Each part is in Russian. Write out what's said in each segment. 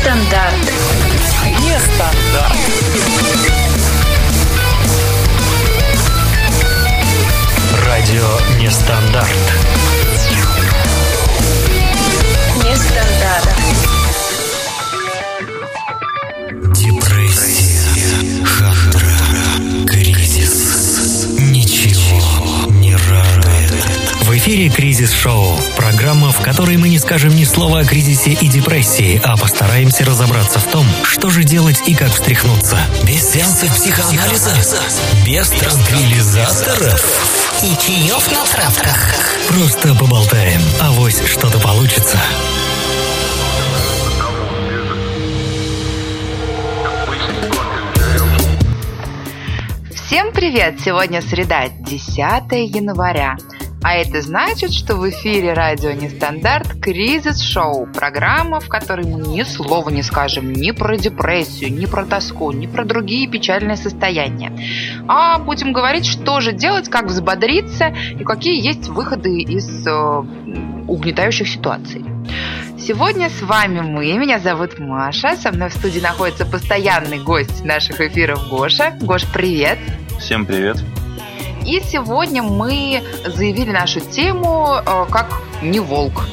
Нестандарт. Нестандарт. Радио Нестандарт. В эфире «Кризис-шоу». Программа, в которой мы не скажем ни слова о кризисе и депрессии, а постараемся разобраться в том, что же делать и как встряхнуться. Без сеансов психоанализа, без транквилизаторов И чаев на травках. Просто поболтаем, авось что-то получится. Всем привет! Сегодня среда, 10 января. А это значит, что в эфире радио Нестандарт Кризис Шоу. Программа, в которой мы ни слова не скажем ни про депрессию, ни про тоску, ни про другие печальные состояния. А будем говорить, что же делать, как взбодриться и какие есть выходы из э, угнетающих ситуаций. Сегодня с вами мы. Меня зовут Маша. Со мной в студии находится постоянный гость наших эфиров Гоша. Гош, привет! Всем привет. И сегодня мы заявили нашу тему э, как не волк.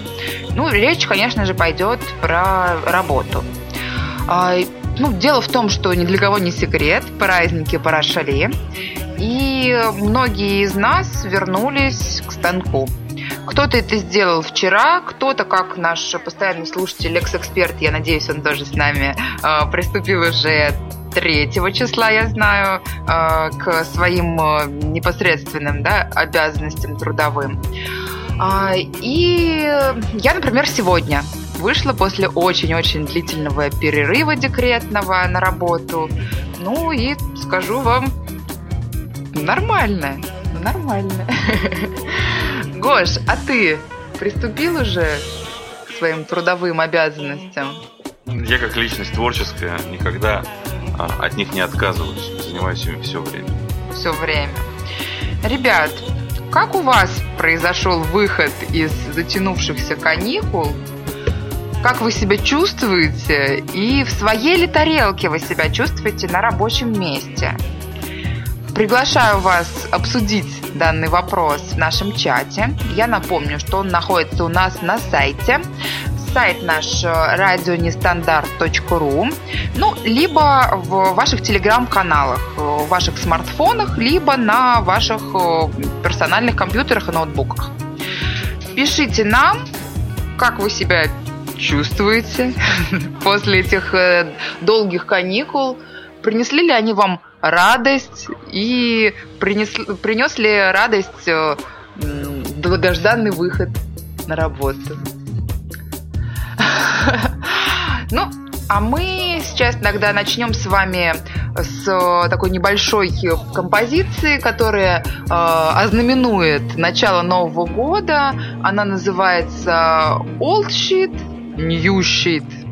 Ну, речь, конечно же, пойдет про работу. А, Ну, дело в том, что ни для кого не секрет, праздники прошли, и многие из нас вернулись к станку. Кто-то это сделал вчера, кто-то, как наш постоянный слушатель, экс-эксперт, я надеюсь, он тоже с нами, э, приступил уже 3 числа, я знаю, э, к своим э, непосредственным да, обязанностям трудовым. А, И я, например, сегодня вышла после очень-очень длительного перерыва декретного на работу. Ну и скажу вам, нормально, нормально. Гош, а ты приступил уже к своим трудовым обязанностям? Я как личность творческая никогда от них не отказываюсь. Занимаюсь ими все время. все время. Ребят, как у вас произошел выход из затянувшихся каникул? Как вы себя чувствуете? И в своей ли тарелке вы себя чувствуете на рабочем месте? Приглашаю вас обсудить данный вопрос в нашем чате. Я напомню, что он находится у нас на сайте. Сайт наш э, радионестандарт.ру Ну, либо в ваших телеграм-каналах, э, в ваших смартфонах, либо на ваших э, персональных компьютерах и ноутбуках. Пишите нам, как вы себя чувствуете после этих долгих каникул. Принесли ли они вам радость и принес, принес ли радость долгожданный выход на работу? Ну, а мы сейчас тогда начнем с вами с э, такой небольшой композиции, которая э, ознаменует начало Нового года. Она называется Old Shit, New Shit.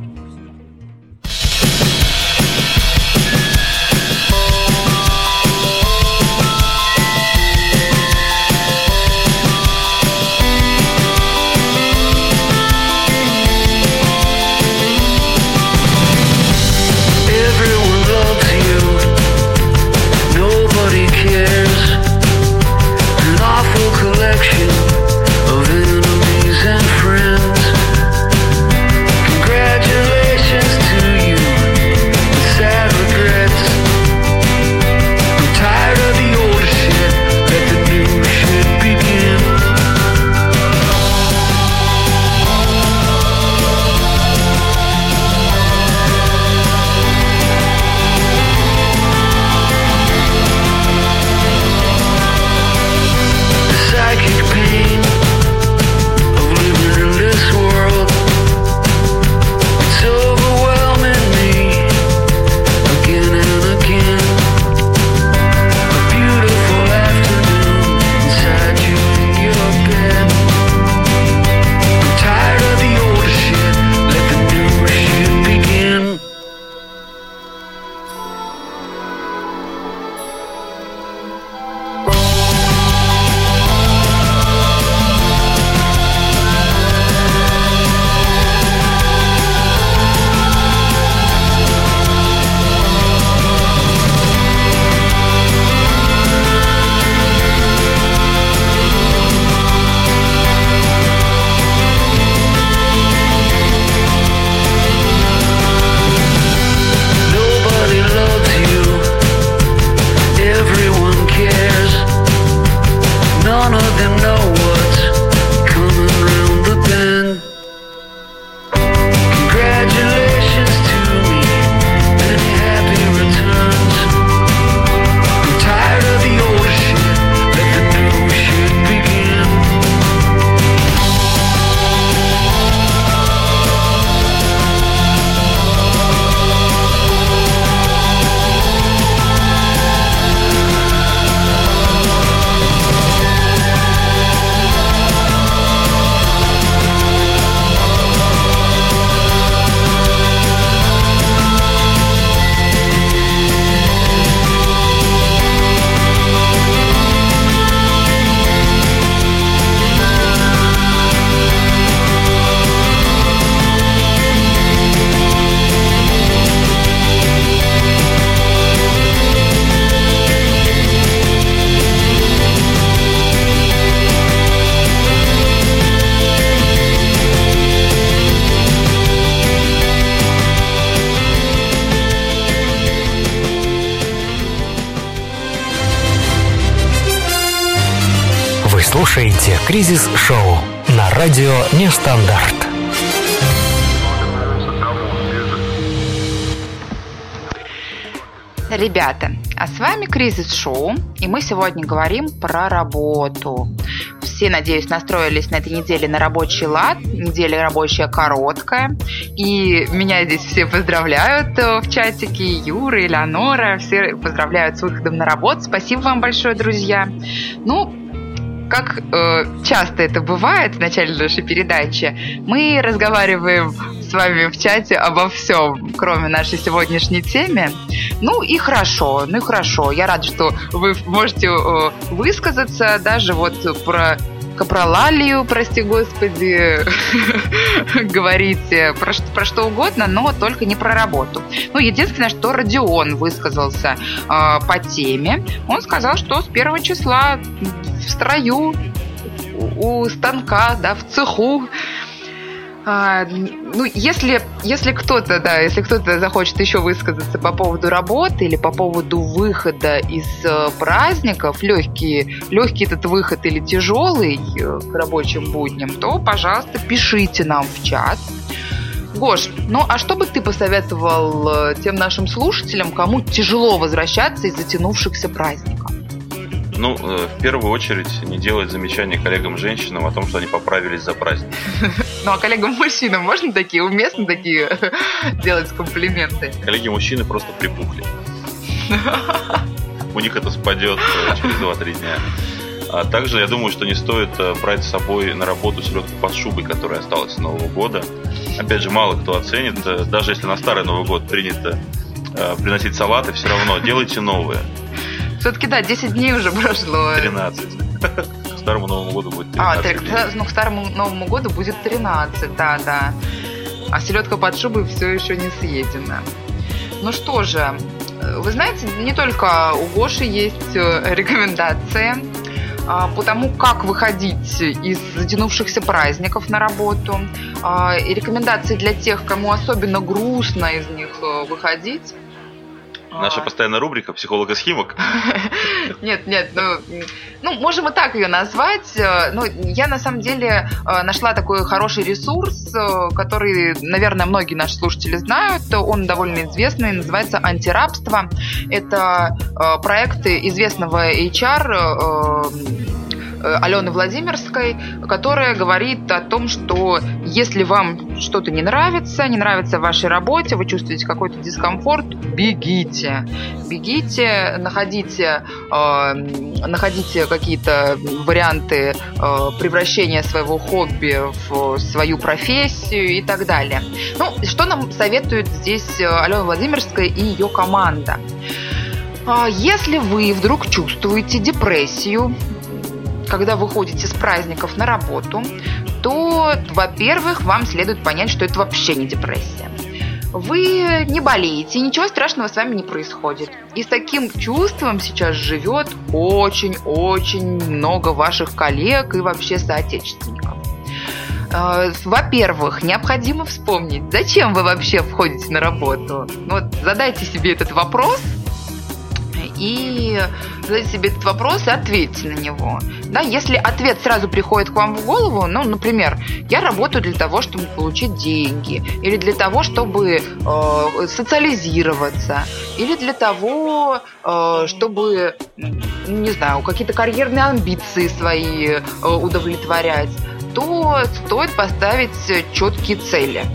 «Нестандарт». Ребята, а с вами Кризис Шоу, и мы сегодня говорим про работу. Все, надеюсь, настроились на этой неделе на рабочий лад. Неделя рабочая короткая. И меня здесь все поздравляют э, в чатике. Юра, Элеонора, все поздравляют с выходом на работу. Спасибо вам большое, друзья. Ну, как э, часто это бывает в начале нашей передачи, мы разговариваем с вами в чате обо всем, кроме нашей сегодняшней темы. Ну и хорошо, ну и хорошо. Я рада, что вы можете э, высказаться даже вот про капролалию, прости господи, говорите про, что- про что угодно, но только не про работу. Ну, единственное, что Родион высказался э, по теме. Он сказал, что с первого числа в строю у станка, да, в цеху а, ну, если, если кто-то, да, если кто-то захочет еще высказаться по поводу работы или по поводу выхода из э, праздников, легкий, легкий этот выход или тяжелый э, к рабочим будням, то, пожалуйста, пишите нам в чат. Гош, ну а что бы ты посоветовал э, тем нашим слушателям, кому тяжело возвращаться из затянувшихся праздников? Ну, э, в первую очередь, не делать замечания коллегам-женщинам о том, что они поправились за праздник. Ну а коллегам-мужчинам можно такие, уместно такие делать комплименты? Коллеги-мужчины просто припухли. У них это спадет э, через 2-3 дня. А также я думаю, что не стоит э, брать с собой на работу селедку под шубой, которая осталась с Нового года. Опять же, мало кто оценит. Э, Даже если на старый Новый год принято приносить салаты, все равно делайте новые. Все-таки, да, 10 дней уже прошло. 13. Старому Новому году будет 13 А, так, дней. ну, к старому Новому году будет 13, да, да. А селедка под шубой все еще не съедена. Ну что же, э, вы знаете, не только у Гоши есть э, рекомендации а, по тому, как выходить из затянувшихся праздников на работу. А, И рекомендации для тех, кому особенно грустно из них э, выходить. Наша постоянная рубрика «Психолог-схимок». Нет, нет, ну, ну, можем и так ее назвать. Э, Ну, я на самом деле э, нашла такой хороший ресурс, э, который, наверное, многие наши слушатели знают. Он довольно известный, называется «Антирабство». Это э, проект известного HR Алены Владимирской, которая говорит о том, что если вам что-то не нравится, не нравится в вашей работе, вы чувствуете какой-то дискомфорт, бегите. Бегите, находите, э, находите какие-то варианты э, превращения своего хобби в свою профессию и так далее. Ну, что нам советует здесь э, Алена Владимирская и ее команда? А, Если вы вдруг чувствуете депрессию, когда вы ходите с праздников на работу, то, во-первых, вам следует понять, что это вообще не депрессия. Вы не болеете, ничего страшного с вами не происходит. И с таким чувством сейчас живет очень-очень много ваших коллег и вообще соотечественников. Э, Во-первых, необходимо вспомнить, зачем вы вообще входите на работу. Вот задайте себе этот вопрос и задайте себе этот вопрос и ответьте на него. Да, если ответ сразу приходит к вам в голову, ну, например, я работаю для того, чтобы получить деньги, или для того, чтобы э, социализироваться, или для того, э, чтобы, не знаю, какие-то карьерные амбиции свои э, удовлетворять, то стоит поставить четкие цели.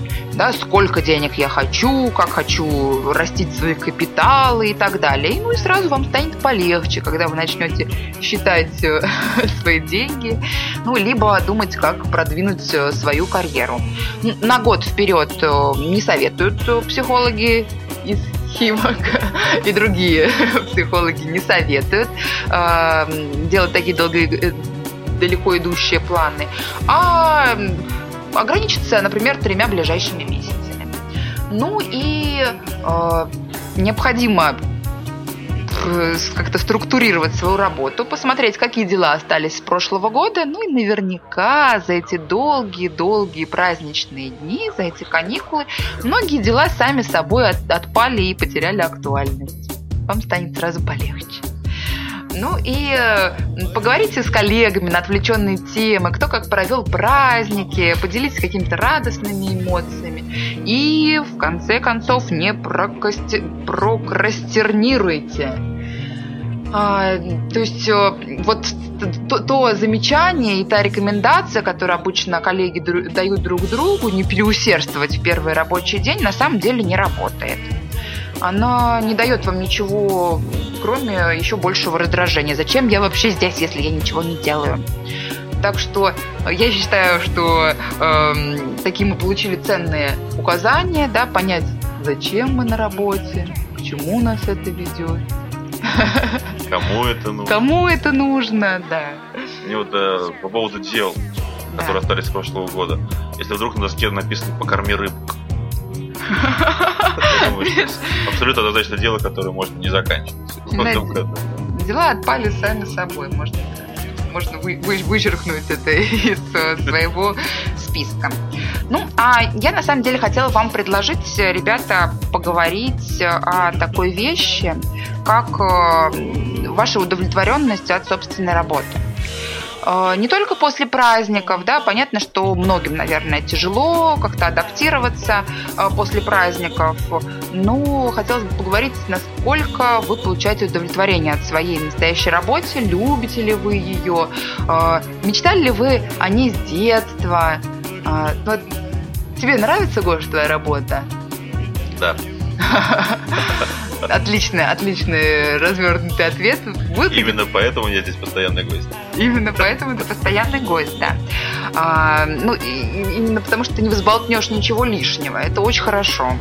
Да, сколько денег я хочу, как хочу растить свои капиталы и так далее. И, ну и сразу вам станет полегче, когда вы начнете считать э, свои деньги, ну, либо думать, как продвинуть э, свою карьеру. На год вперед э, не советуют психологи из Химок и другие психологи не советуют делать такие долгие, далеко идущие планы, а ограничиться, например, тремя ближайшими месяцами. Ну и э, необходимо э, как-то структурировать свою работу, посмотреть, какие дела остались с прошлого года, ну и наверняка за эти долгие-долгие праздничные дни, за эти каникулы, многие дела сами собой от- отпали и потеряли актуальность. Вам станет сразу полегче. Ну и э, поговорите с коллегами на отвлеченные темы, кто как провел праздники, поделитесь какими-то радостными эмоциями. И в конце концов не прокасти- прокрастернируйте. А, то есть э, вот то, то замечание и та рекомендация, которую обычно коллеги дают друг другу, не переусердствовать в первый рабочий день, на самом деле не работает. Она не дает вам ничего, кроме еще большего раздражения. Зачем я вообще здесь, если я ничего не делаю? Так что я считаю, что эм, такие мы получили ценные указания, да, понять, зачем мы на работе, к чему нас это ведет, Кому это нужно? кому это нужно, да. Мне вот э, по поводу дел, Да. которые остались с прошлого года. Если вдруг на доске написано «покорми рыбку», абсолютно однозначно дело, которое можно не заканчивать. Дела отпали сами собой, можно, можно вы- вы- вычеркнуть это из э, своего списка. Ну, а я на самом деле хотела вам предложить, э, ребята, поговорить э, о такой вещи, как ваша удовлетворенность от собственной работы. Э, Не только после праздников, да, понятно, что многим, наверное, тяжело как-то адаптироваться э, после праздников, но хотелось бы поговорить, насколько вы получаете удовлетворение от своей настоящей работе, любите ли вы ее, э, мечтали ли вы о ней с детства. Вот тебе нравится, Гош, твоя работа? Да. Отличный, отличный развернутый ответ. Будет Именно поэтому я здесь постоянный гость. Именно поэтому ты постоянный гость, да. А, ну, и- именно потому что ты не взболтнешь ничего лишнего. Это очень хорошо.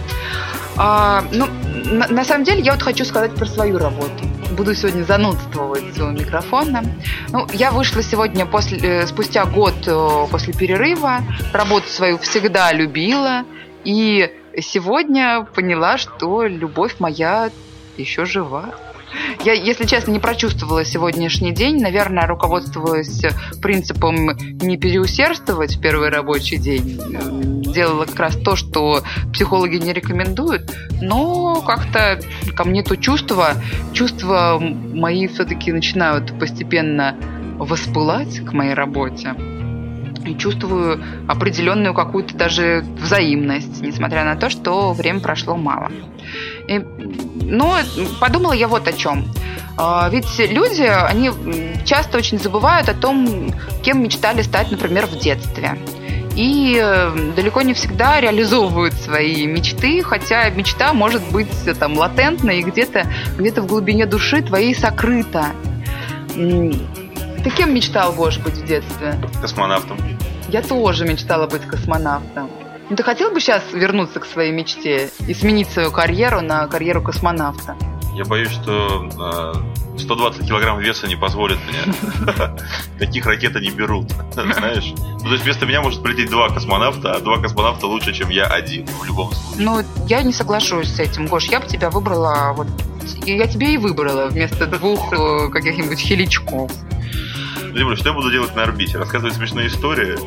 А, ну, на, на самом деле, я вот хочу сказать про свою работу. Буду сегодня занудствовать у микрофона. Ну, я вышла сегодня после, э, спустя год э, после перерыва. Работу свою всегда любила. И сегодня поняла, что любовь моя еще жива. Я, если честно, не прочувствовала сегодняшний день. Наверное, руководствовалась принципом не переусердствовать в первый рабочий день. Делала как раз то, что психологи не рекомендуют. Но как-то ко мне то чувство, чувства мои все-таки начинают постепенно воспылать к моей работе. Чувствую определенную какую-то даже взаимность, несмотря на то, что время прошло мало. И, но подумала я вот о чем. А, Ведь люди, они часто очень забывают о том, кем мечтали стать, например, в детстве. И э, далеко не всегда реализовывают свои мечты, хотя мечта может быть э, там латентна и где-то где в глубине души твоей сокрыта. Ты кем мечтал, Гош, быть в детстве? Космонавтом. Я тоже мечтала быть космонавтом. Ну, ты хотел бы сейчас вернуться к своей мечте и сменить свою карьеру на карьеру космонавта? Я боюсь, что э, 120 килограмм веса не позволит мне. Таких ракет не берут, знаешь. Ну, то есть вместо меня может полететь два космонавта, а два космонавта лучше, чем я один, в любом случае. Ну, я не соглашусь с этим, Гош. Я бы тебя выбрала вот... Я тебе и выбрала вместо двух э, каких-нибудь хиличков. Земля, что я буду делать на орбите? Рассказывать смешные истории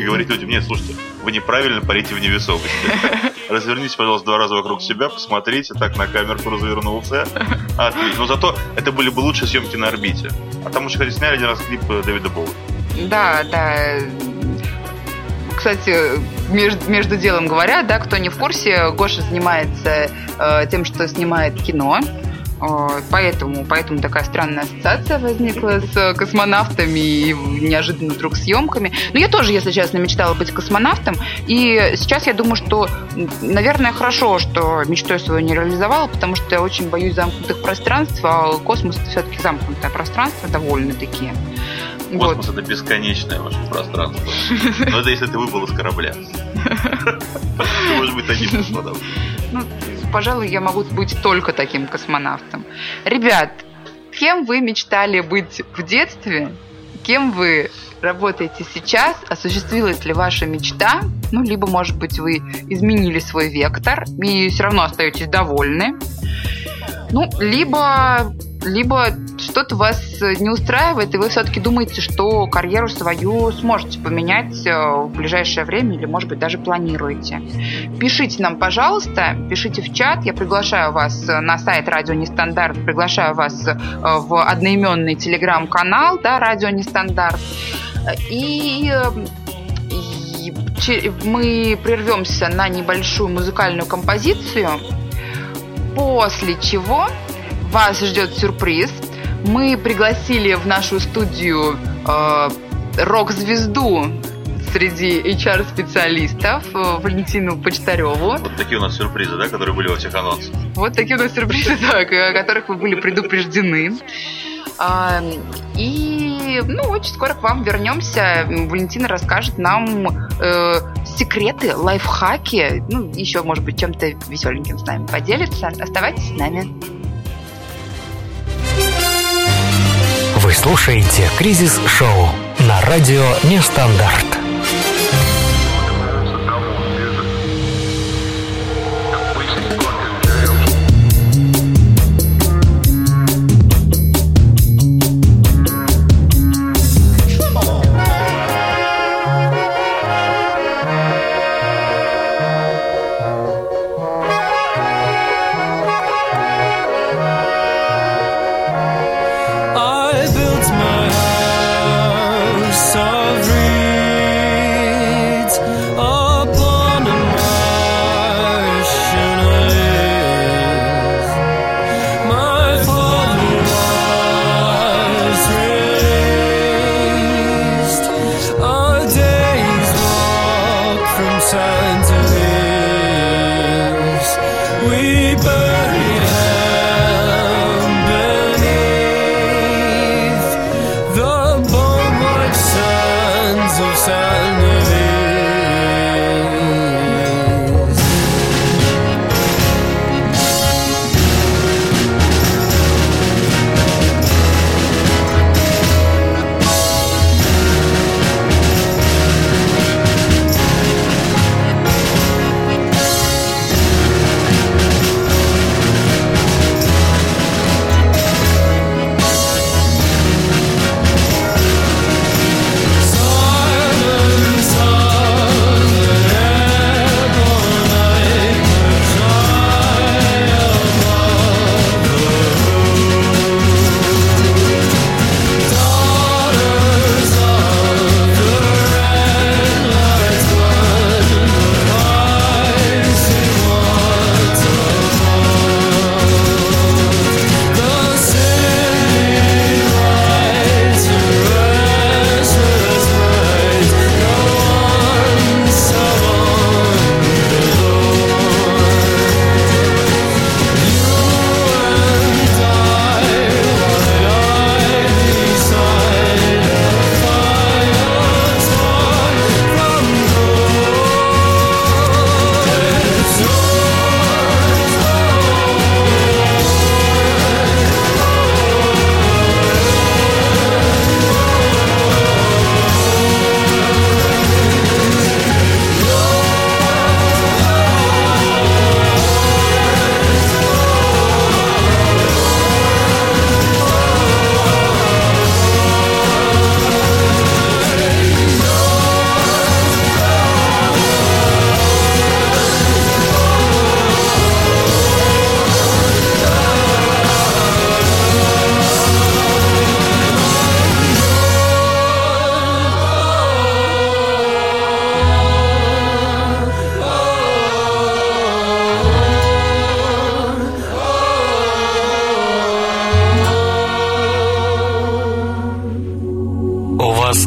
и говорить людям, нет, слушайте, вы неправильно парите в невесомости. развернитесь, пожалуйста, два раза вокруг себя, посмотрите, так на камерку развернулся. Отлично. Но зато это были бы лучшие съемки на орбите. А там еще, кстати, сняли один раз клип э, Дэвида Боуи. Да, да. Кстати, между, между делом говоря, да, кто не в курсе, Гоша занимается э, тем, что снимает кино. Э, Поэтому, поэтому такая странная ассоциация возникла с космонавтами и неожиданно вдруг съемками. Но я тоже, если честно, мечтала быть космонавтом. И сейчас я думаю, что, наверное, хорошо, что мечту я свою не реализовала, потому что я очень боюсь замкнутых пространств, а космос все-таки замкнутое пространство, довольно такие. Вот. Космос это бесконечное ваше пространство. Но это если ты выпал из корабля. Ты можешь быть таким космонавтом. Пожалуй, я могу быть только таким космонавтом. Ребят, кем вы мечтали быть в детстве? Кем вы работаете сейчас? Осуществилась ли ваша мечта? Ну, либо, может быть, вы изменили свой вектор и все равно остаетесь довольны. Ну, либо, либо что-то вас не устраивает, и вы все-таки думаете, что карьеру свою сможете поменять э, в ближайшее время или, может быть, даже планируете. Пишите нам, пожалуйста, пишите в чат. Я приглашаю вас э, на сайт Радио Нестандарт, приглашаю вас э, в одноименный телеграм-канал, да, Радио Нестандарт. И мы прервемся на небольшую музыкальную композицию, после чего вас ждет сюрприз. Мы пригласили в нашу студию э, рок-звезду среди HR-специалистов э, Валентину Почтареву. Вот такие у нас сюрпризы, да, которые были во всех анонсах. Вот такие у нас сюрпризы, так, о которых вы были предупреждены. А, И, ну, очень скоро к вам вернемся. Валентина расскажет нам э, секреты, лайфхаки, ну, еще, может быть, чем-то веселеньким с нами поделится. Оставайтесь с нами. Слушаете «Кризис Шоу» на радио «Нестандарт».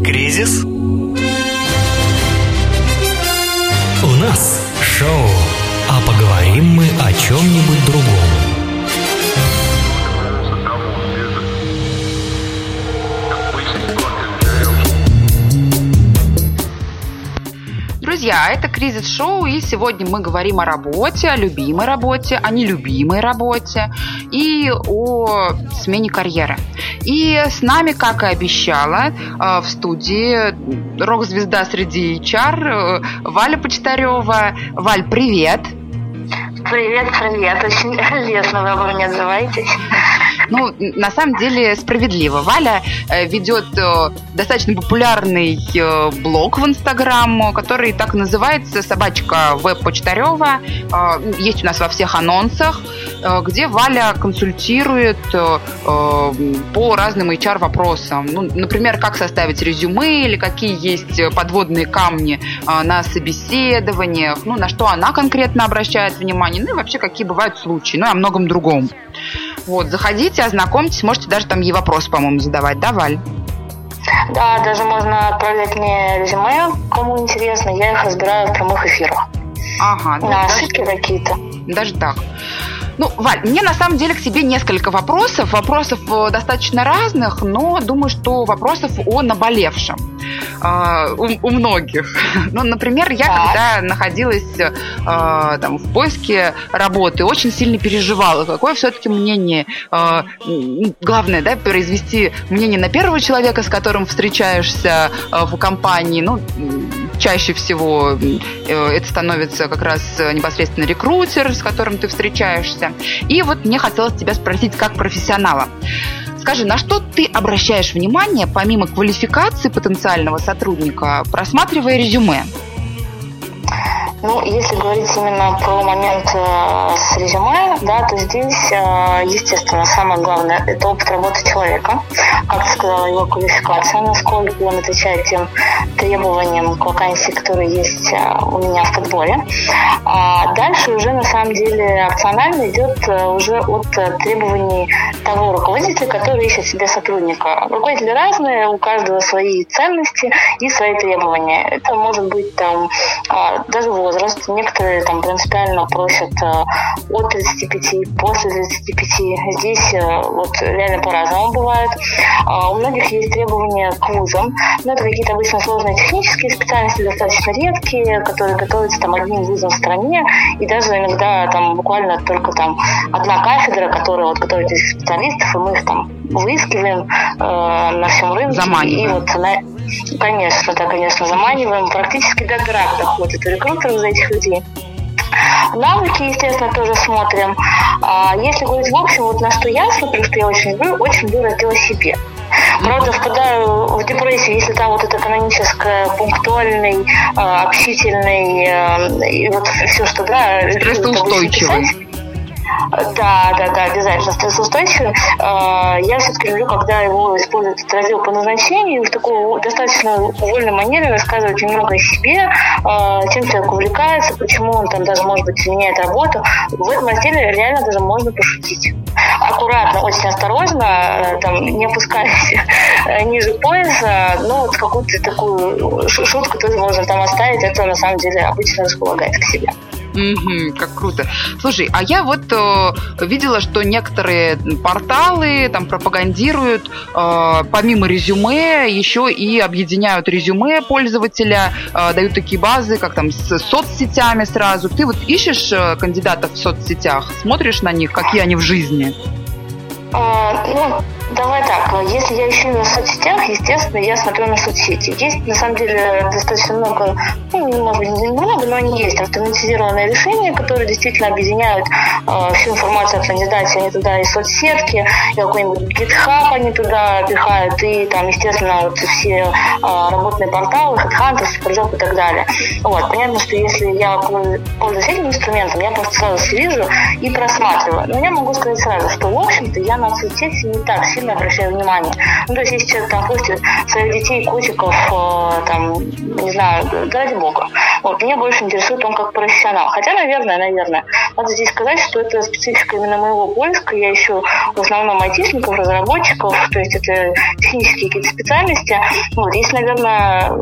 Кризис? У нас шоу, а поговорим мы о чем-нибудь другом. Друзья, это Кризис Шоу, и сегодня мы говорим о работе, о любимой работе, о нелюбимой работе и о смене карьеры. И с нами, как и обещала, э, в студии рок-звезда среди HR э, Валя Почтарева. Валь, привет! Привет, привет. Очень лестно вы обо мне отзываетесь. Ну, на самом деле справедливо. Валя э, ведет э, достаточно популярный э, блог в Инстаграм, который так и называется «Собачка Веб Почтарева». Э, есть у нас во всех анонсах, где Валя консультирует по разным HR-вопросам. Ну, например, как составить резюме или какие есть подводные камни на собеседованиях, ну, на что она конкретно обращает внимание, ну и вообще какие бывают случаи, ну и о многом другом. Вот, заходите, ознакомьтесь, можете даже там ей вопросы, по-моему, задавать, да, Валь? Да, даже можно отправлять мне резюме, кому интересно. Я их разбираю в прямых эфирах. Ага, На даже, ошибки какие-то. даже так. Ну, Валь, мне на самом деле к тебе несколько вопросов. Вопросов э, достаточно разных, но думаю, что вопросов о наболевшем э, у, у многих. Ну, например, я Так. когда находилась э, там, в поиске работы, очень сильно переживала, какое все-таки мнение. э, главное, да, произвести мнение на первого человека, с которым встречаешься э, в компании. Ну, чаще всего э, это становится как раз э, непосредственно рекрутер, с которым ты встречаешься. И вот мне хотелось тебя спросить как профессионала. Скажи, на что ты обращаешь внимание, помимо квалификации потенциального сотрудника, просматривая резюме? Ну, если говорить именно про момент э, с резюме, да, то здесь, э, естественно, самое главное – это опыт работы человека. Как сказала, его квалификация, насколько он отвечает тем требованиям к вакансии, которые есть э, у меня в подборе. А дальше уже, на самом деле, опционально идет уже от требований того руководителя, который ищет себе сотрудника. Руководители разные, у каждого свои ценности и свои требования. Это может быть там даже возраст. Некоторые там принципиально просят а, от 35, после 35. Здесь а, вот реально по-разному бывает. А, У многих есть требования к вузам, но это какие-то обычно сложные технические специальности, достаточно редкие, которые готовятся там одним вузом в стране, и даже иногда там буквально только там одна кафедра, которая вот готовит этих специалистов, и мы их там выискиваем э, на всем рынке. Заманиваем. И вот на- Конечно, да, конечно, заманиваем. Практически до драк доходит рекрутеров за этих людей. Навыки, естественно, тоже смотрим. А если говорить в общем, вот на что я смотрю, что я очень люблю, очень люблю раздел себе. Правда, впадаю в депрессию, если там вот это каноническое, пунктуальный, э, общительный, э, и вот все, что, да, Стрессоустойчивый. Да, да, да, обязательно стрессоустойчивый. Э, Я все-таки люблю, когда его используют этот раздел по назначению, в такой достаточно вольной манере рассказывать немного о себе, э, чем человек увлекается, почему он там даже, может быть, меняет работу. В этом разделе реально даже можно пошутить. Аккуратно, очень осторожно, там, не опускаясь ниже пояса, но вот какую-то такую шу- шутку тоже можно там оставить, это на самом деле обычно располагает к себе. Мгм, как круто. Слушай, а я вот э, видела, что некоторые порталы там пропагандируют э, помимо резюме еще и объединяют резюме пользователя, э, дают такие базы, как там с соцсетями сразу. Ты вот ищешь э, кандидатов в соцсетях, смотришь на них, какие они в жизни? А, ну, давай так. Если я ищу на соцсетях, естественно, я смотрю на соцсети. Есть, на самом деле, достаточно много, ну, может быть, не много, но они есть автоматизированные решения, которые действительно объединяют э, всю информацию о кандидате. Они туда и соцсетки, и какой-нибудь GitHub они туда пихают, и там, естественно, вот все э, работные порталы, HeadHunter, SuperJob и так далее. Вот. Понятно, что если я пользуюсь этим инструментом, я просто сразу вижу и просматриваю. Но я могу сказать сразу, что, в общем-то, я на соцсети не так сильно сильно обращаю внимание. Ну, то есть, если человек там пустит своих детей, котиков, э, там, не знаю, ради бога. Вот, меня больше интересует он как профессионал. Хотя, наверное, наверное, надо здесь сказать, что это специфика именно моего поиска. Я ищу в основном айтишников, разработчиков, то есть это технические какие-то специальности. Вот, здесь, наверное,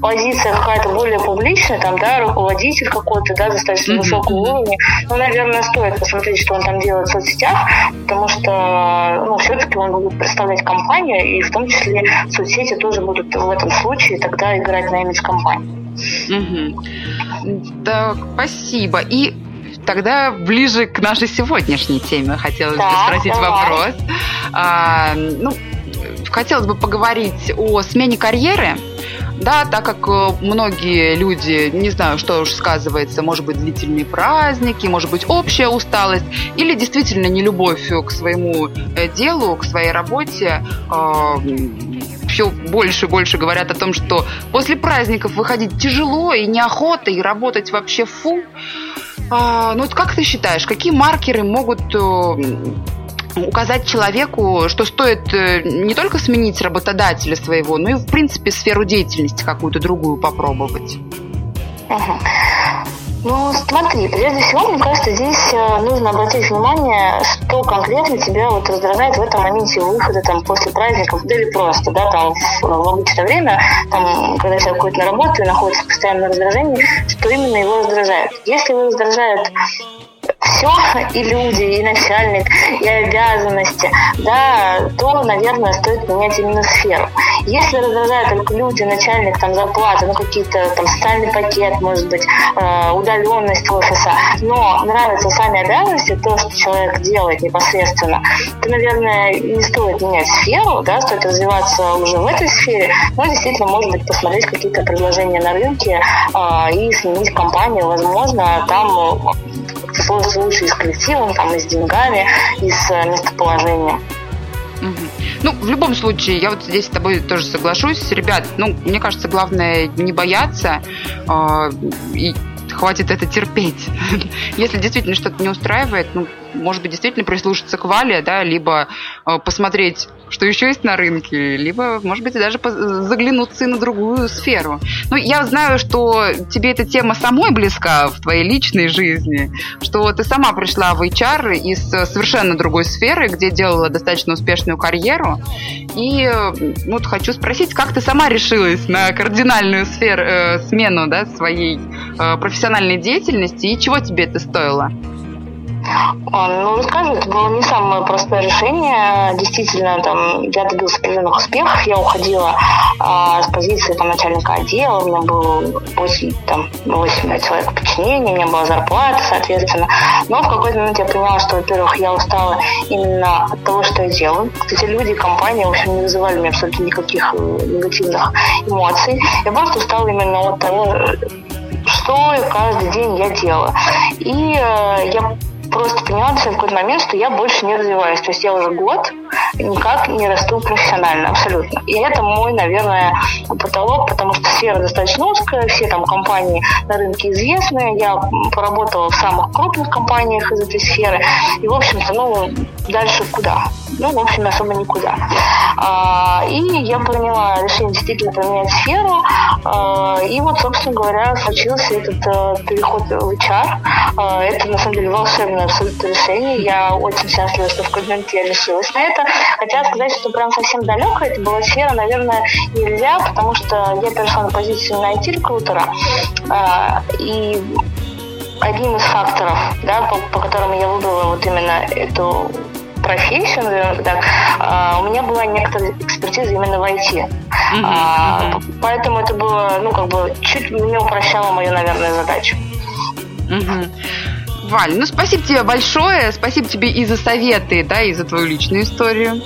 позиция какая-то более публичная, там, да, руководитель какой-то, да, достаточно высокого уровня, ну, наверное, стоит посмотреть, что он там делает в соцсетях, потому что, ну, все-таки он будет представлять компанию, и в том числе соцсети тоже будут в этом случае тогда играть на имидж компании. Мгм. Так, спасибо. И тогда ближе к нашей сегодняшней теме хотелось бы Так, спросить давай. вопрос. А, ну, хотелось бы поговорить о смене карьеры. Да, так как э, многие люди, не знаю, что уж сказывается, может быть, длительные праздники, может быть, общая усталость, или действительно нелюбовь к своему э, делу, к своей работе, все больше и больше говорят о том, что после праздников выходить тяжело и неохота, и работать вообще фу. А, ну вот как ты считаешь, какие маркеры могут э, указать человеку, что стоит э, не только сменить работодателя своего, но и в принципе сферу деятельности какую-то другую попробовать? Ну, смотри, прежде всего, мне кажется, здесь э, нужно обратить внимание, что конкретно тебя вот раздражает в этом моменте выхода там после праздников, да или просто, да, там в обычное время, там, когда человек ходит на работу и находится в постоянном раздражении, что именно его раздражает. Если его раздражает все, и люди, и начальник, и обязанности, да, то, наверное, стоит менять именно сферу. Если раздражают только люди, начальник, там, зарплата, ну, какие-то, там, социальный пакет, может быть, э, удаленность офиса, но нравятся сами обязанности, то, что человек делает непосредственно, то, наверное, не стоит менять сферу, да, стоит развиваться уже в этой сфере, но действительно, может быть, посмотреть какие-то предложения на рынке э, и сменить компанию, возможно, там как-то сложится лучше и с коллективом, там, и с деньгами, и с э, местоположением. Ну, в любом случае, я вот здесь с тобой тоже соглашусь. Ребят, ну, мне кажется, главное не бояться э, и хватит это терпеть. Если действительно что-то не устраивает, ну, может быть, действительно прислушаться к Вале, да, либо э, посмотреть, что еще есть на рынке, либо, может быть, даже заглянуться и на другую сферу. Ну, я знаю, что тебе эта тема самой близка в твоей личной жизни, что ты сама пришла в HR из э, совершенно другой сферы, где делала достаточно успешную карьеру. И э, ну, вот хочу спросить, как ты сама решилась на кардинальную сферу, э, смену да, своей э, профессиональной деятельности, и чего тебе это стоило? А, Ну, скажу, это было не самое простое решение. Действительно, там, я добилась определенных успехов. Я уходила а, с позиции там, начальника отдела. У меня было 8, там, 8 человек подчинения, у меня была зарплата, соответственно. Но в какой-то момент я поняла, что, во-первых, я устала именно от того, что я делаю. Кстати, люди, компания, в общем, не вызывали у меня абсолютно никаких э, негативных эмоций. Я просто устала именно от того, что каждый день я делала. И э, я просто поняла в какой-то момент, что я больше не развиваюсь. То есть я уже год никак не расту профессионально, абсолютно. И это мой, наверное, потолок, потому что сфера достаточно узкая, все там компании на рынке известные. Я поработала в самых крупных компаниях из этой сферы. И, в общем-то, ну, дальше куда? Ну, в общем, особо никуда. А, и я приняла решение действительно поменять сферу. А, и вот, собственно говоря, случился этот э, переход в HR. А, это, на самом деле, волшебное абсолютно решение. Я очень счастлива, что в какой момент я решилась на это. Хотя сказать, что прям совсем далеко это была сфера, наверное, нельзя, потому что я перешла на позицию на IT-рекрутера. А, и одним из факторов, да, по, по которым я выбрала вот именно эту профессию, наверное, так, а, у меня была некоторая экспертиза именно в IT. А, п- Поэтому это было, ну, как бы, чуть не упрощало мою, наверное, задачу. Мгм. Валь, ну спасибо тебе большое, спасибо тебе и за советы, да, и за твою личную историю.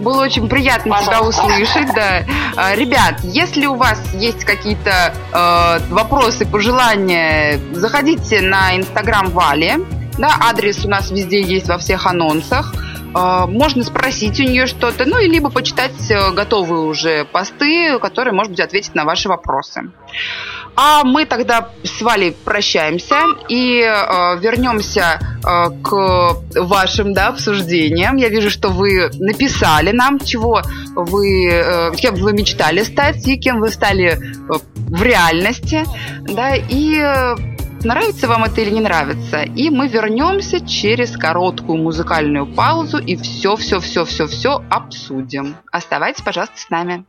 Было очень приятно Пожалуйста. тебя услышать, да. А, ребят, если у вас есть какие-то э, вопросы, пожелания, заходите на инстаграм Вали. Да, адрес у нас везде есть во всех анонсах. А, можно спросить у нее что-то, ну и либо почитать э, готовые уже посты, которые, может быть, ответят на ваши вопросы. А мы тогда с Валей прощаемся и э, вернемся э, к вашим да, обсуждениям. Я вижу, что вы написали нам, чего вы, э, кем вы мечтали стать и кем вы стали э, в реальности. Да, и э, нравится вам это или не нравится. И мы вернемся через короткую музыкальную паузу и все-все-все-все-все обсудим. Оставайтесь, пожалуйста, с нами.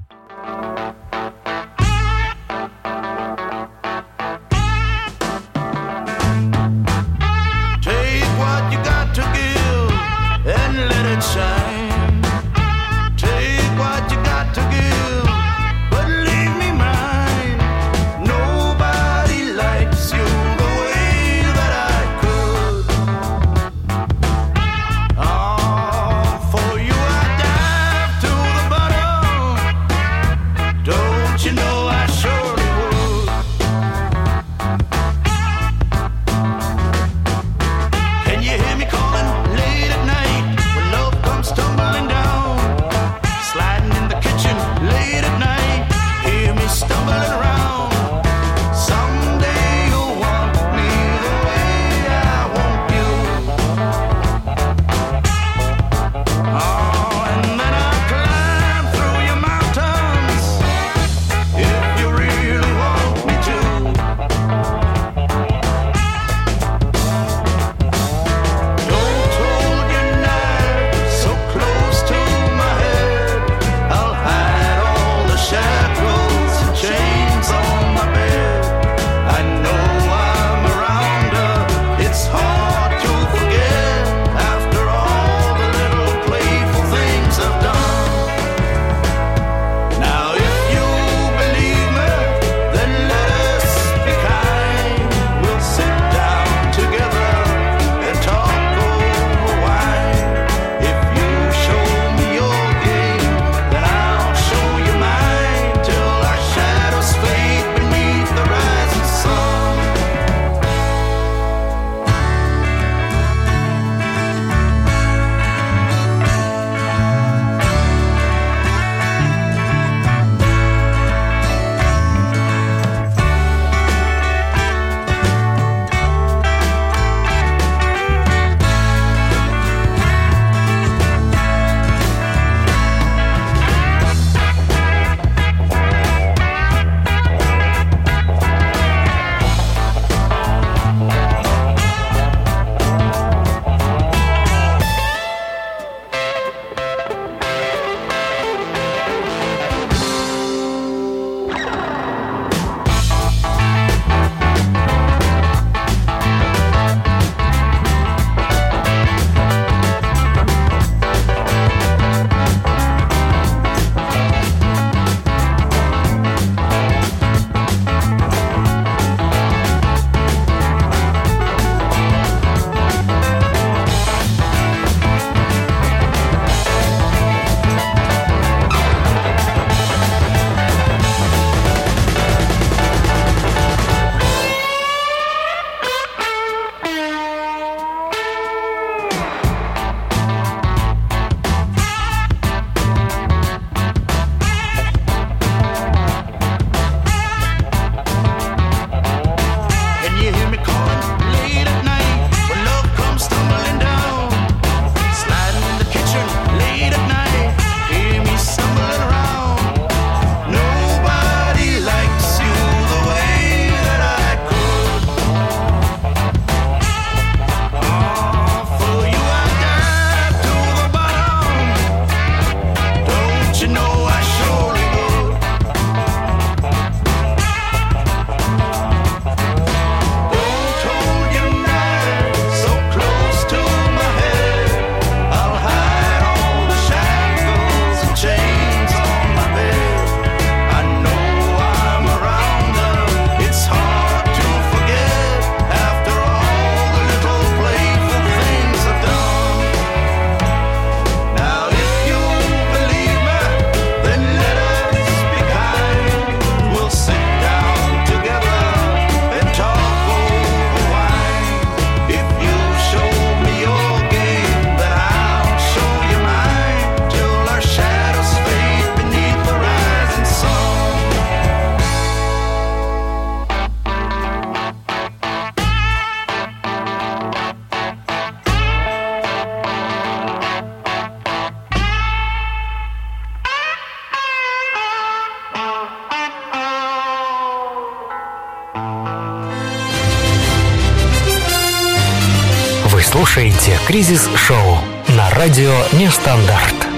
Слушаете «Кризис-шоу» на радио «Нестандарт».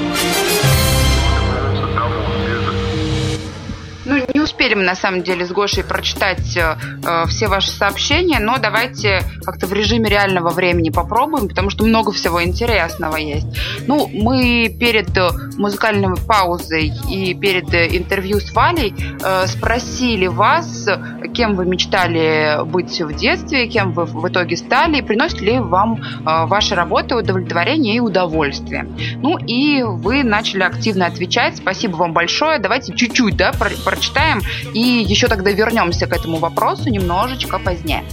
Успели мы, на самом деле, с Гошей прочитать э, э, все ваши сообщения, но давайте как-то в режиме реального времени попробуем, потому что много всего интересного есть. Ну, мы перед э, музыкальной паузой и перед э, интервью с Валей э, спросили вас, кем вы мечтали быть в детстве, кем вы в итоге стали, и приносит ли вам э, ваша работа удовлетворение и удовольствие. Ну, и вы начали активно отвечать. Спасибо вам большое. Давайте чуть-чуть, да, про- прочитаем, и еще тогда вернемся к этому вопросу немножечко позднее.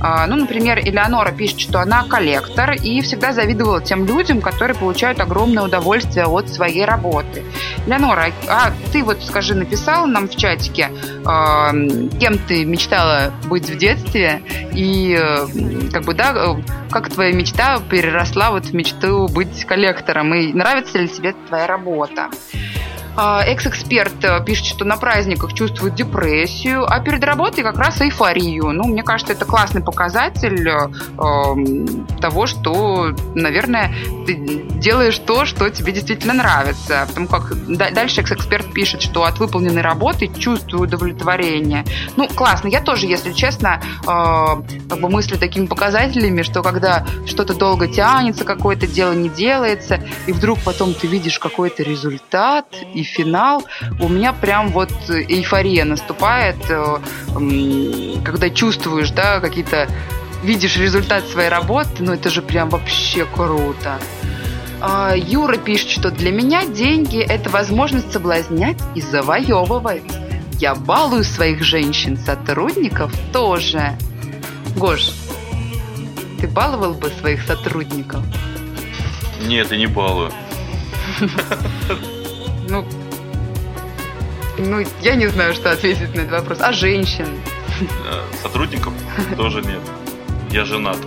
А, Ну, например, Элеонора пишет, что она коллектор и всегда завидовала тем людям, которые получают огромное удовольствие от своей работы. Элеонора, а ты вот скажи, написала нам в чатике, а, кем ты мечтала быть в детстве и э, как бы, да, э, как твоя мечта переросла вот в мечту быть коллектором и нравится ли тебе твоя работа? А, Экс-эксперт э, пишет, что на праздниках чувствует депрессию, а перед работой как раз эйфорию. Ну, мне кажется, это классный показатель э, эм, того, что, наверное, ты делаешь то, что тебе действительно нравится. Потому как да- дальше экс-эксперт пишет, что от выполненной работы чувствую удовлетворение. Ну, классно. Я тоже, если честно, э, как бы мыслю такими показателями, что когда что-то долго тянется, какое-то дело не делается, и вдруг потом ты видишь какой-то результат и финал, у меня прям вот эйфория наступает, э, когда чувствуешь, да, какие-то видишь результат своей работы, ну это же прям вообще круто. А, Юра пишет, что для меня деньги – это возможность соблазнять и завоевывать. Я балую своих женщин-сотрудников тоже. Гош, ты баловал бы своих сотрудников? Нет, я не балую. Ну, ну, я не знаю, что ответить на этот вопрос. А женщин? Э, Сотрудников тоже нет. Я женат.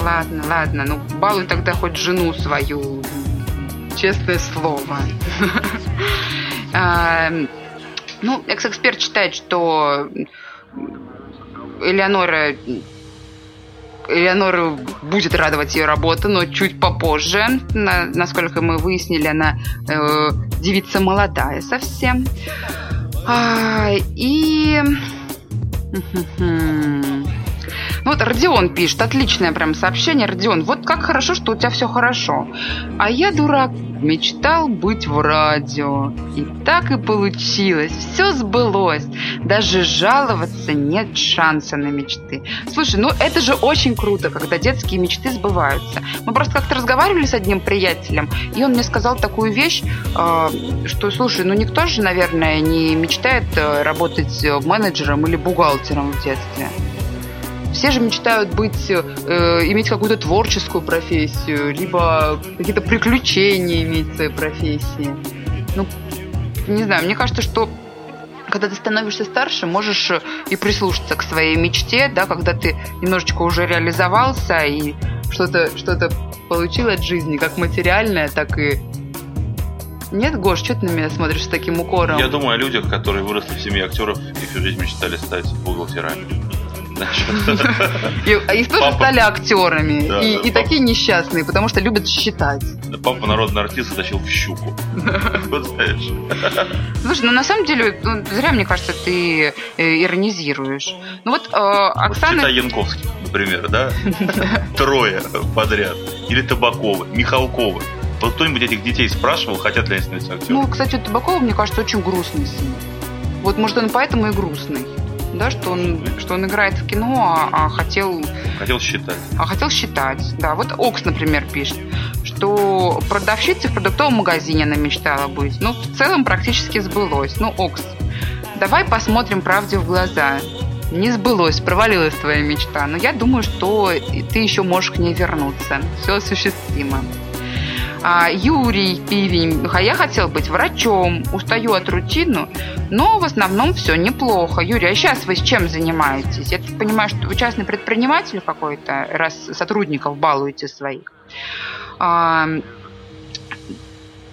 Ладно, ладно, ну балуй тогда хоть жену свою. Честное слово. А, Ну, экс-эксперт считает, что Элеонора Элеонору будет радовать ее работа, но чуть попозже. На- насколько мы выяснили, она э, девица молодая совсем. А, и... Ну вот Родион пишет, отличное прям сообщение. Родион, вот как хорошо, что у тебя все хорошо. А я, дурак, мечтал быть в радио. И так и получилось. Все сбылось. Даже жаловаться нет шанса на мечты. Слушай, ну это же очень круто, когда детские мечты сбываются. Мы просто как-то разговаривали с одним приятелем, и он мне сказал такую вещь, э, что, слушай, ну никто же, наверное, не мечтает э, работать э, менеджером или бухгалтером в детстве. Все же мечтают быть, э, иметь какую-то творческую профессию, либо какие-то приключения иметь в своей профессии. Ну, не знаю, мне кажется, что когда ты становишься старше, можешь э, и прислушаться к своей мечте, да, когда ты немножечко уже реализовался и что-то что получил от жизни, как материальное, так и... Нет, Гош, что ты на меня смотришь с таким укором? Я думаю о людях, которые выросли в семье актеров и всю жизнь мечтали стать бухгалтерами. И, и тоже стали актерами. И такие несчастные, потому что любят считать. Папа народный артист затащил в щуку. Вот. Слушай, ну на самом деле, ну, зря, мне кажется, ты э, иронизируешь. Ну вот э, Оксана... Читай Янковский, например, да? Трое подряд. Или Табакова, Михалкова. Вот кто-нибудь этих детей спрашивал, хотят ли они становиться актерами? Ну, кстати, у Табакова, мне кажется, очень грустный сын. Вот, может, он поэтому и грустный. Да, что он, что он играет в кино, а, а хотел Хотел считать. а хотел считать. Да, вот Окс, например, пишет, что продавщицей в продуктовом магазине она мечтала быть. Ну, в целом практически сбылось. Ну, Окс, давай посмотрим правде в глаза. Не сбылось, провалилась твоя мечта. Но я думаю, что ты еще можешь к ней вернуться. Все осуществимо. А, Юрий Пивень. А я хотел быть врачом. Устаю от рутины, но в основном все неплохо. Юрий, а сейчас вы с чем занимаетесь? Я так понимаю, что вы частный предприниматель какой-то, раз сотрудников балуете своих. А,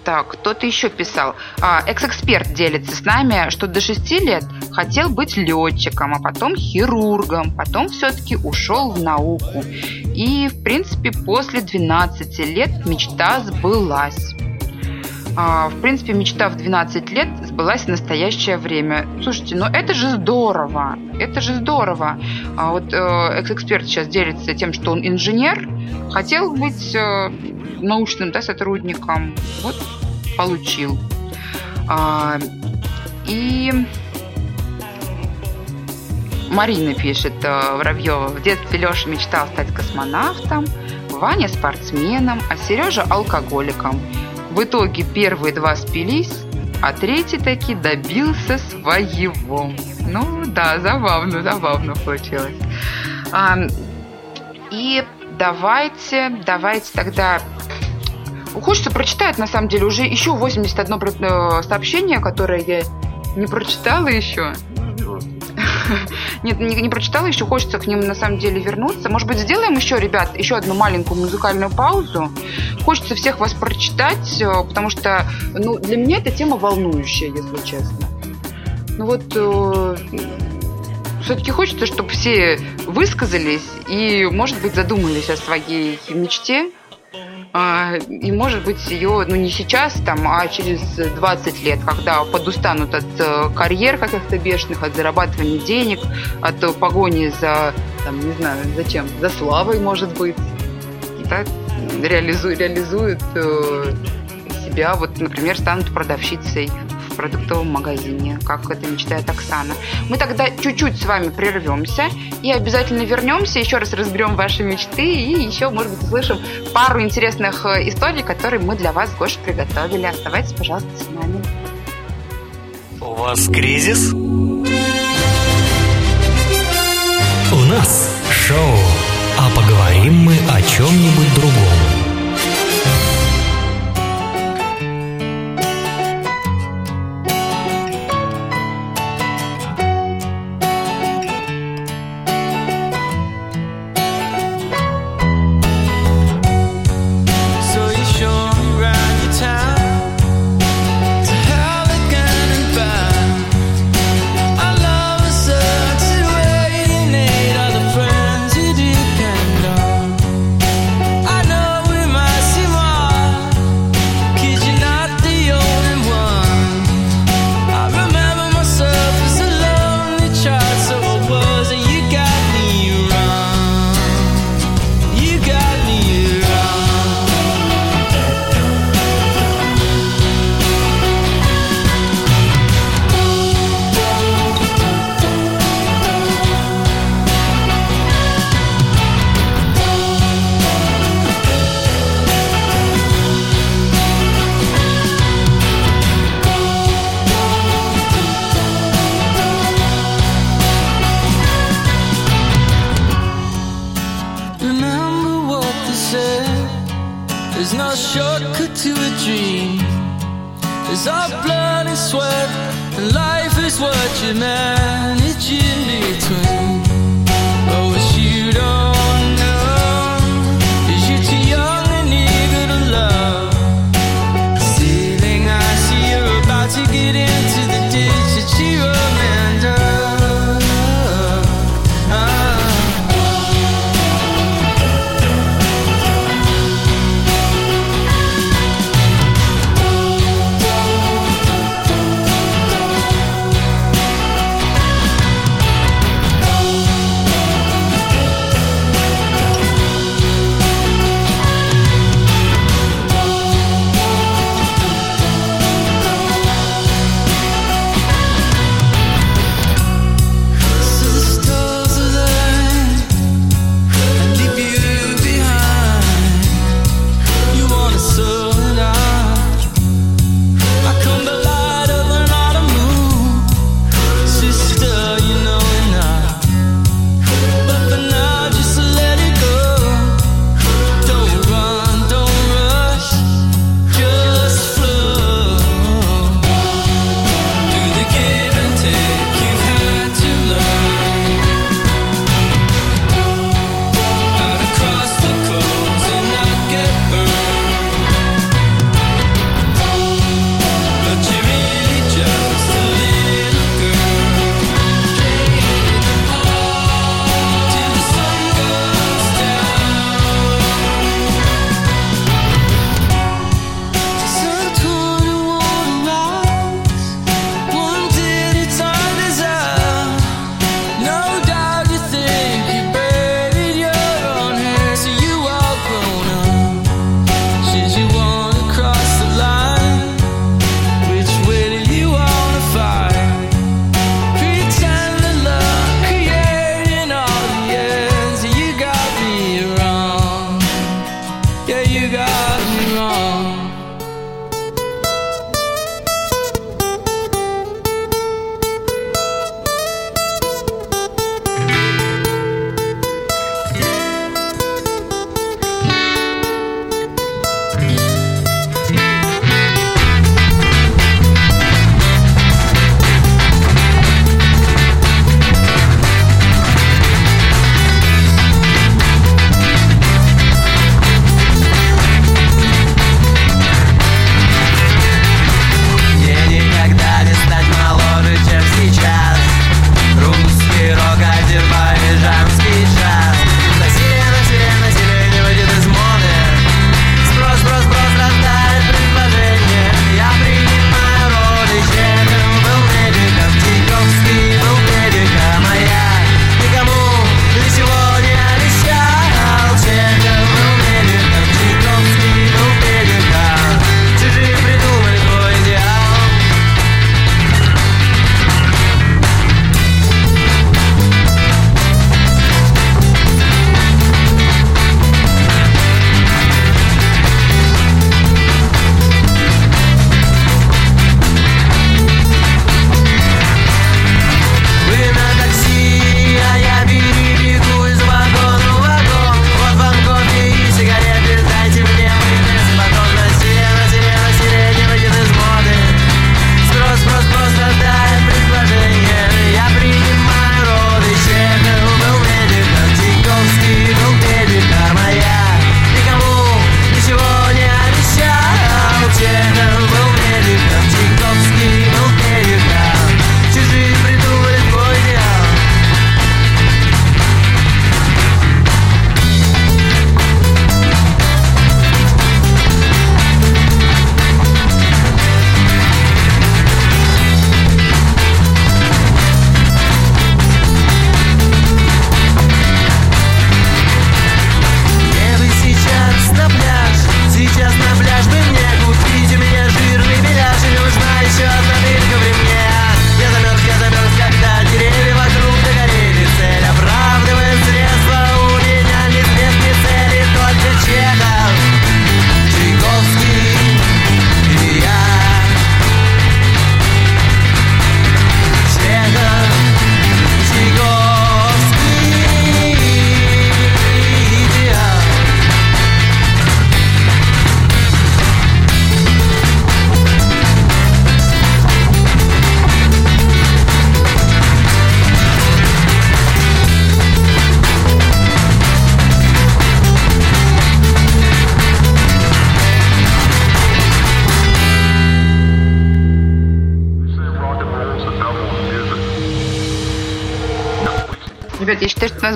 Так, кто-то еще писал. А, экс-эксперт делится с нами, что до 6 лет хотел быть летчиком, а потом хирургом, потом все-таки ушел в науку. И, в принципе, после 12 лет мечта сбылась. А, в принципе, мечта в 12 лет сбылась в настоящее время. Слушайте, ну это же здорово. Это же здорово. А вот э, экс-эксперт сейчас делится тем, что он инженер, хотел быть э, научным да, сотрудником. Вот получил. А, и Марина пишет, э, Воробьева, в детстве Леша мечтал стать космонавтом, Ваня спортсменом, а Сережа алкоголиком. В итоге первые два спились, а третий таки добился своего. Ну да, забавно, забавно получилось. А, и давайте, давайте тогда... Хочется прочитать, на самом деле, уже еще 81 про- э, сообщение, которое я не прочитала еще. Нет, не, не прочитала еще, хочется к ним на самом деле вернуться. Может быть, сделаем еще, ребят, еще одну маленькую музыкальную паузу. Хочется всех вас прочитать, э, потому что ну, для меня эта тема волнующая, если честно. Ну вот, все-таки хочется, чтобы все высказались и, может быть, задумались о своей мечте. А, И, может быть, ее, ну, не сейчас, там, а через 20 лет, когда подустанут от э, карьер каких-то бешеных, от зарабатывания денег, от погони за, там, не знаю, зачем, за славой, может быть, да, реализу- реализуют э, себя, вот, например, станут продавщицей в продуктовом магазине, как это мечтает Оксана. Мы тогда чуть-чуть с вами прервемся и обязательно вернемся, еще раз разберем ваши мечты и еще, может быть, услышим пару интересных э, историй, которые мы для вас, Гоша, приготовили. Оставайтесь, пожалуйста, с нами. У вас кризис? У нас шоу, а поговорим мы о чем-нибудь другом.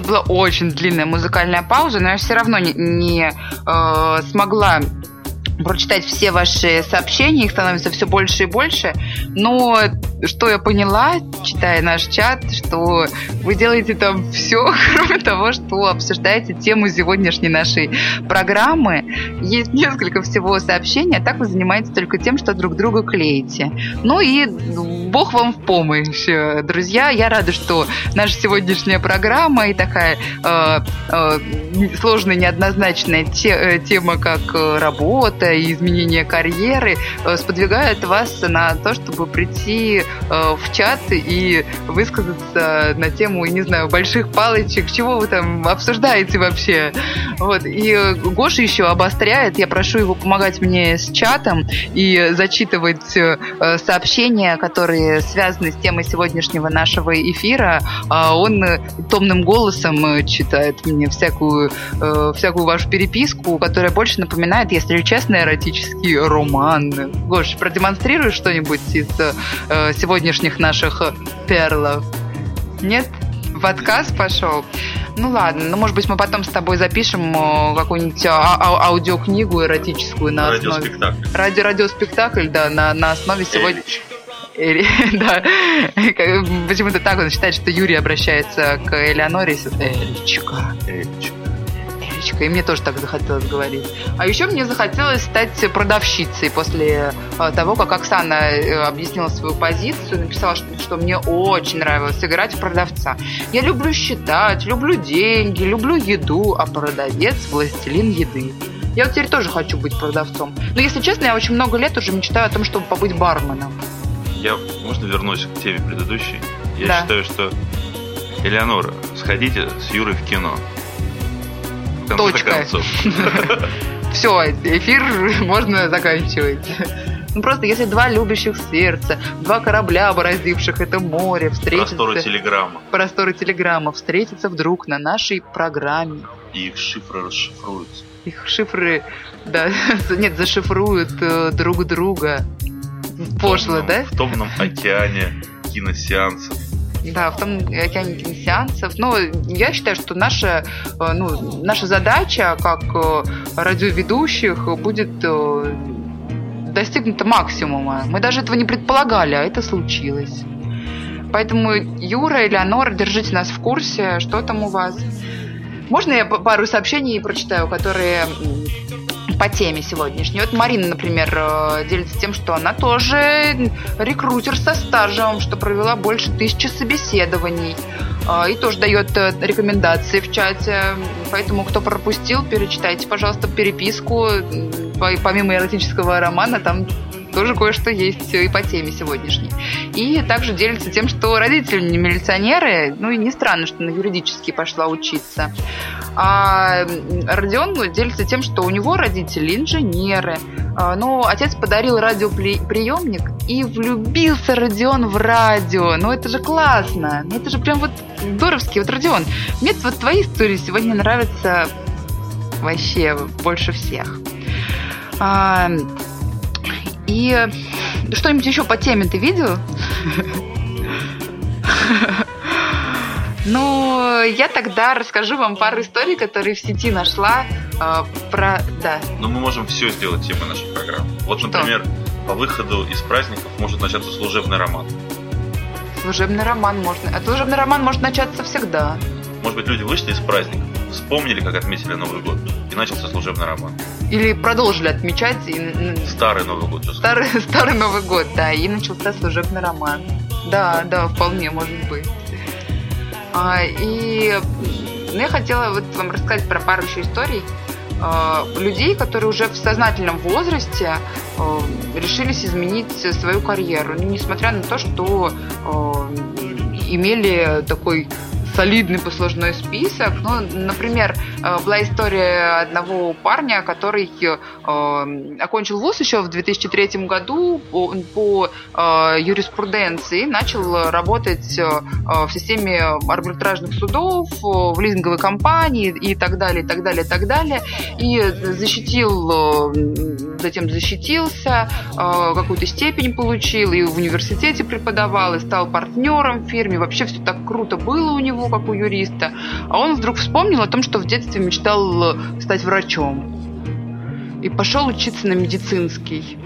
Была очень длинная музыкальная пауза, но я все равно не, не, э, смогла прочитать все ваши сообщения, их становится все больше и больше. Но что я поняла, читая наш чат, что вы делаете там все, кроме того, что обсуждаете тему сегодняшней нашей программы. Есть несколько всего сообщений, а так вы занимаетесь только тем, что друг друга клеите. Ну и бог вам в помощь, друзья. Я рада, что наша сегодняшняя программа и такая э, э, сложная, неоднозначная те- э, тема, как э, работа и изменение карьеры, э, сподвигает вас на то, чтобы прийти в чат и высказаться на тему, не знаю, больших палочек, чего вы там обсуждаете вообще. Вот. И э, Гоша еще обостряет, я прошу его помогать мне с чатом и зачитывать э, сообщения, которые связаны с темой сегодняшнего нашего эфира. А Он э, томным голосом э, читает мне всякую, э, всякую вашу переписку, которая больше напоминает, если честно, эротический роман. Гош, продемонстрируй что-нибудь из э, сегодняшних наших перлов? Нет? В отказ пошел? Ну ладно, ну может быть мы потом с тобой запишем э, какую-нибудь а- а- аудиокнигу эротическую на основе... Радиоспектакль. Ради радиоспектакль, да, на, на основе сегодня... Эли- да. Почему-то так он считает, что Юрий обращается к Элеоноре. с- Элечка. Элечка. И мне тоже так захотелось говорить. А еще мне захотелось стать продавщицей после э, того, как Оксана э, объяснила свою позицию, написала, что, что мне очень нравилось играть в продавца. Я люблю считать, люблю деньги, люблю еду, а продавец – властелин еды. Я вот теперь тоже хочу быть продавцом. Но, если честно, я очень много лет уже мечтаю о том, чтобы побыть барменом. Я, можно вернусь к теме предыдущей? Я Да. считаю, что Элеонора, сходите с Юрой в кино. Точка. Все, эфир можно заканчивать. Ну просто если два любящих сердца, два корабля, бороздивших это море, встретятся... Просторы телеграмма. просторы телеграмма встретятся вдруг на нашей программе. И их шифры расшифруются. Их шифры, да, нет, зашифруют э, друг друга. Пошло, В да? томном- В томном океане киносеансов. Да, в том океане киносеансов. Но я считаю, что наша, э, ну, наша задача как э, радиоведущих будет э, достигнута максимума. Мы даже этого не предполагали, а это случилось. Поэтому, Юра, Элеонора, держите нас в курсе, что там у вас. Можно я пару сообщений прочитаю, которые по теме сегодняшней. Вот Марина, например, э, делится тем, что она тоже рекрутер со стажем, что провела больше тысячи собеседований. э, И тоже дает э, рекомендации в чате. Поэтому, кто пропустил, перечитайте, пожалуйста, переписку. Помимо эротического романа, там тоже кое-что есть и по теме сегодняшней. И также делится тем, что родители не милиционеры, ну и не странно, что на юридический пошла учиться. А Родион делится тем, что у него родители инженеры, а, но отец подарил радиоприемник, и влюбился Родион в радио. Ну это же классно, ну это же прям вот здоровски. Вот, Родион, мне вот твои истории сегодня нравятся вообще больше всех. А, и что-нибудь еще по теме ты видел? Ну, я тогда расскажу вам пару историй, которые в сети нашла э, про... Да, Но мы можем все сделать темой нашей программы. Вот, например, по выходу из праздников может начаться служебный роман. служебный роман можно... А служебный роман может начаться всегда. Может быть, люди вышли из праздников, вспомнили, как отметили Новый год, и начался служебный роман. Или продолжили отмечать и... Старый Новый год. Старый, старый Новый год, да, и начался служебный роман. Да, да, вполне может быть. А, и ну, я хотела вот вам рассказать про пару еще историй а, людей, которые уже в сознательном возрасте а, решились изменить свою карьеру, ну, несмотря на то, что а, имели такой солидный послужной список. Ну, например, э, была история одного парня, который э, окончил вуз еще в 2003 году по, по э, юриспруденции, начал работать в системе арбитражных судов, в лизинговой компании и так далее, и так далее, и так далее. И защитил, затем защитился, какую-то степень получил, и в университете преподавал, и стал партнером в фирме. Вообще все так круто было у него. Него, как у юриста. А он вдруг вспомнил о том, что в детстве мечтал э, стать врачом. И пошел учиться на медицинский.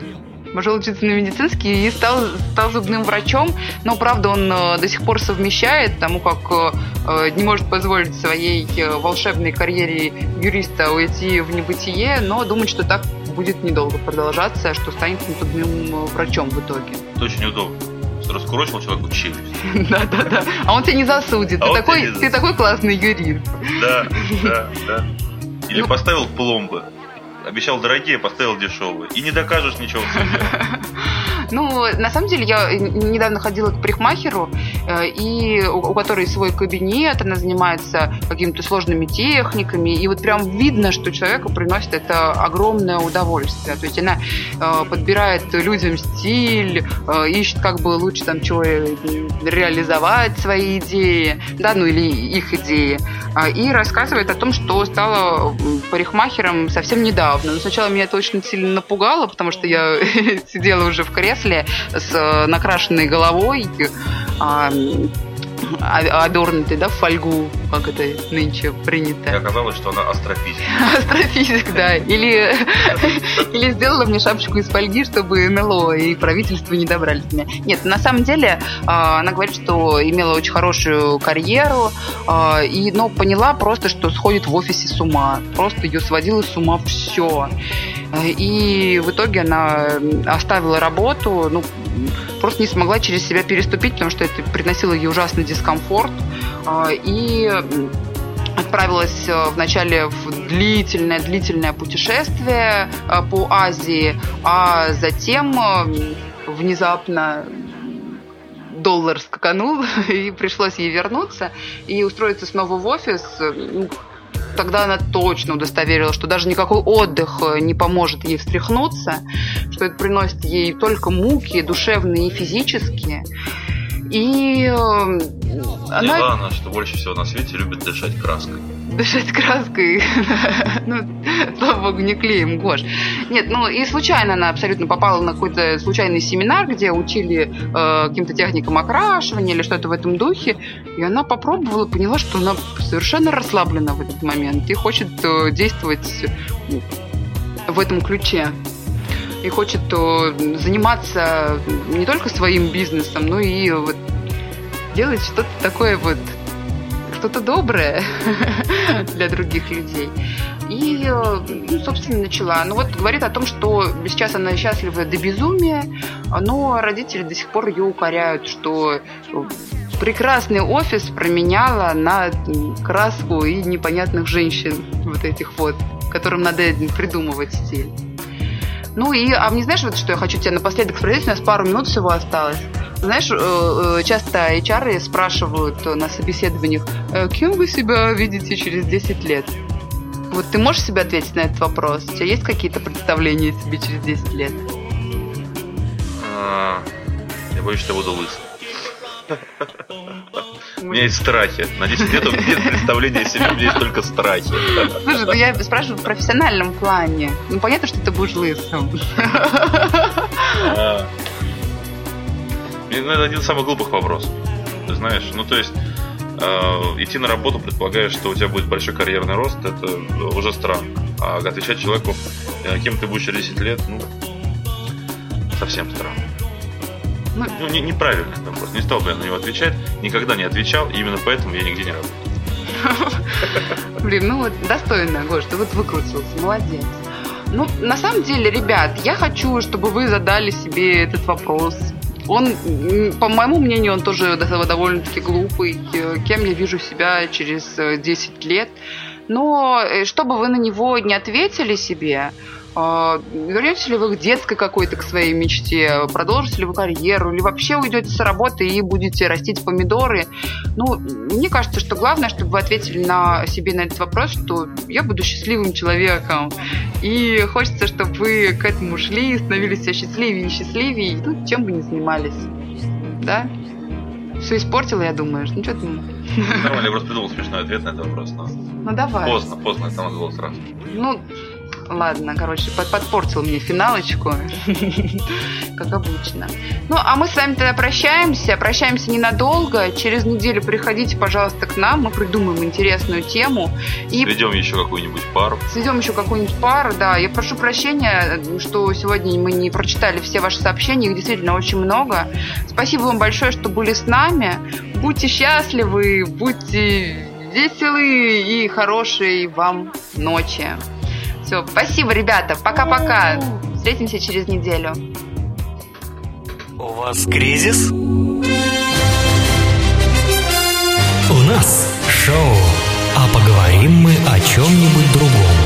Пошел учиться на медицинский и стал, стал зубным врачом. Но, правда, он э, до сих пор совмещает, потому как э, не может позволить своей волшебной карьере юриста уйти в небытие, но думает, что так будет недолго продолжаться, что станет зубным врачом в итоге. Это очень удобно. Что Раскурочил человеку челюсть. Да-да-да. А он тебя не засудит. А Ты такой, ты такой классный юрист. Да, да, да. Или Ну. поставил пломбы. Обещал дорогие, поставил дешевые. И не докажешь ничего в суде. Ну, на самом деле, я недавно ходила к парикмахеру, э, и у у которой свой кабинет, она занимается какими-то сложными техниками, и вот прям видно, что человеку приносит это огромное удовольствие. То есть она э, подбирает людям стиль, э, ищет как бы лучше там чего реализовать свои идеи, да, ну или их идеи, А, и рассказывает о том, что стала парикмахером совсем недавно. Но сначала меня это очень сильно напугало, потому что я сидела уже в кресле с э, накрашенной головой, а, а- обернутой, да, в фольгу, как это нынче И принято. оказалось, что она астрофизик. Астрофизик, да. Или, или сделала мне шапочку из фольги, чтобы НЛО и правительство не добрались до меня. Нет, на самом деле а, она говорит, что имела очень хорошую карьеру, и, но поняла просто, что сходит в офисе с ума. Просто ее сводило с ума все. И в итоге она оставила работу, ну, просто не смогла через себя переступить, потому что это приносило ей ужасный дискомфорт. А, И отправилась э, вначале в длительное-длительное путешествие э, по Азии, а затем э, внезапно доллар скаканул, и пришлось ей вернуться и устроиться снова в офис. Тогда она точно удостоверила, что даже никакой отдых э, не поможет ей встряхнуться, что это приносит ей только муки, душевные и физические. И э, она Поняла она, что больше всего на свете любит дышать краской. Дышать краской. ну, слава богу, не клеем, Гош. Нет, ну и случайно она абсолютно попала на какой-то случайный семинар, где учили э, каким-то техникам окрашивания или что-то в этом духе. И она попробовала, поняла, что она совершенно расслаблена в этот момент и хочет э, действовать в этом ключе. И хочет э, заниматься не только своим бизнесом, но и вот делать что-то такое вот что-то доброе для других людей. И, э, ну, собственно, начала. Ну вот говорит о том, что сейчас она счастлива до безумия, но родители до сих пор ее укоряют, что прекрасный офис променяла на краску и непонятных женщин вот этих вот, которым надо придумывать стиль. Ну и, а не знаешь, вот что я хочу тебе напоследок спросить, у нас пару минут всего осталось. Знаешь, э, э, часто HR спрашивают на собеседованиях, «Э, кем вы себя видите через 10 лет? Вот ты можешь себе ответить на этот вопрос? У тебя есть какие-то представления о себе через 10 лет? А, Я боюсь, что я буду лысым. У меня есть страхи. На 10 лет у меня нет представления о себе, у меня есть только страхи. Слушай, ну я спрашиваю в профессиональном плане. Ну понятно, что ты будешь лысым. А. Ну, Это один из самых глупых вопросов. Ты знаешь, ну то есть э, идти на работу, предполагая, что у тебя будет большой карьерный рост, это уже странно. А отвечать человеку, э, кем ты будешь через 10 лет, ну, совсем странно. Ну, Ну, не- неправильный вопрос. Не стал бы я на него отвечать. Никогда не отвечал, и именно поэтому я нигде не работаю. Блин, ну вот достойно, Гош, ты вот выкрутился, молодец. Ну, на самом деле, ребят, я хочу, чтобы вы задали себе этот вопрос. Он, по моему мнению, он тоже до- довольно-таки глупый. Э, Кем я вижу себя через э, 10 лет. Но э, чтобы вы на него не ответили себе, э, вернетесь ли вы к детской какой-то, к своей мечте, продолжите ли вы карьеру, или вообще уйдете с работы и будете растить помидоры. Ну, мне кажется, что главное, чтобы вы ответили на себе на этот вопрос, что я буду счастливым человеком. И хочется, чтобы вы к этому шли, становились все счастливее и счастливее, ну, чем бы ни занимались. Да? Все испортила, я думаю. Ну, что ты... Нормально, я просто придумал смешной ответ на этот вопрос, но Ну, давай. поздно, поздно, это надо было сразу. Ну, ладно, короче, под- подпортил мне финалочку, как обычно. Ну, а мы с вами тогда прощаемся. Прощаемся ненадолго. Через неделю приходите, пожалуйста, к нам. Мы придумаем интересную тему. И Ведем еще какую-нибудь пару. сведем еще какую-нибудь пару, да. Я прошу прощения, что сегодня мы не прочитали все ваши сообщения, их действительно очень много. Спасибо вам большое, что были с нами. Будьте счастливы, будьте веселы и хорошей вам ночи. Все, спасибо, ребята. Пока-пока. Встретимся через неделю. У вас кризис? У нас шоу. А поговорим мы о чем-нибудь другом.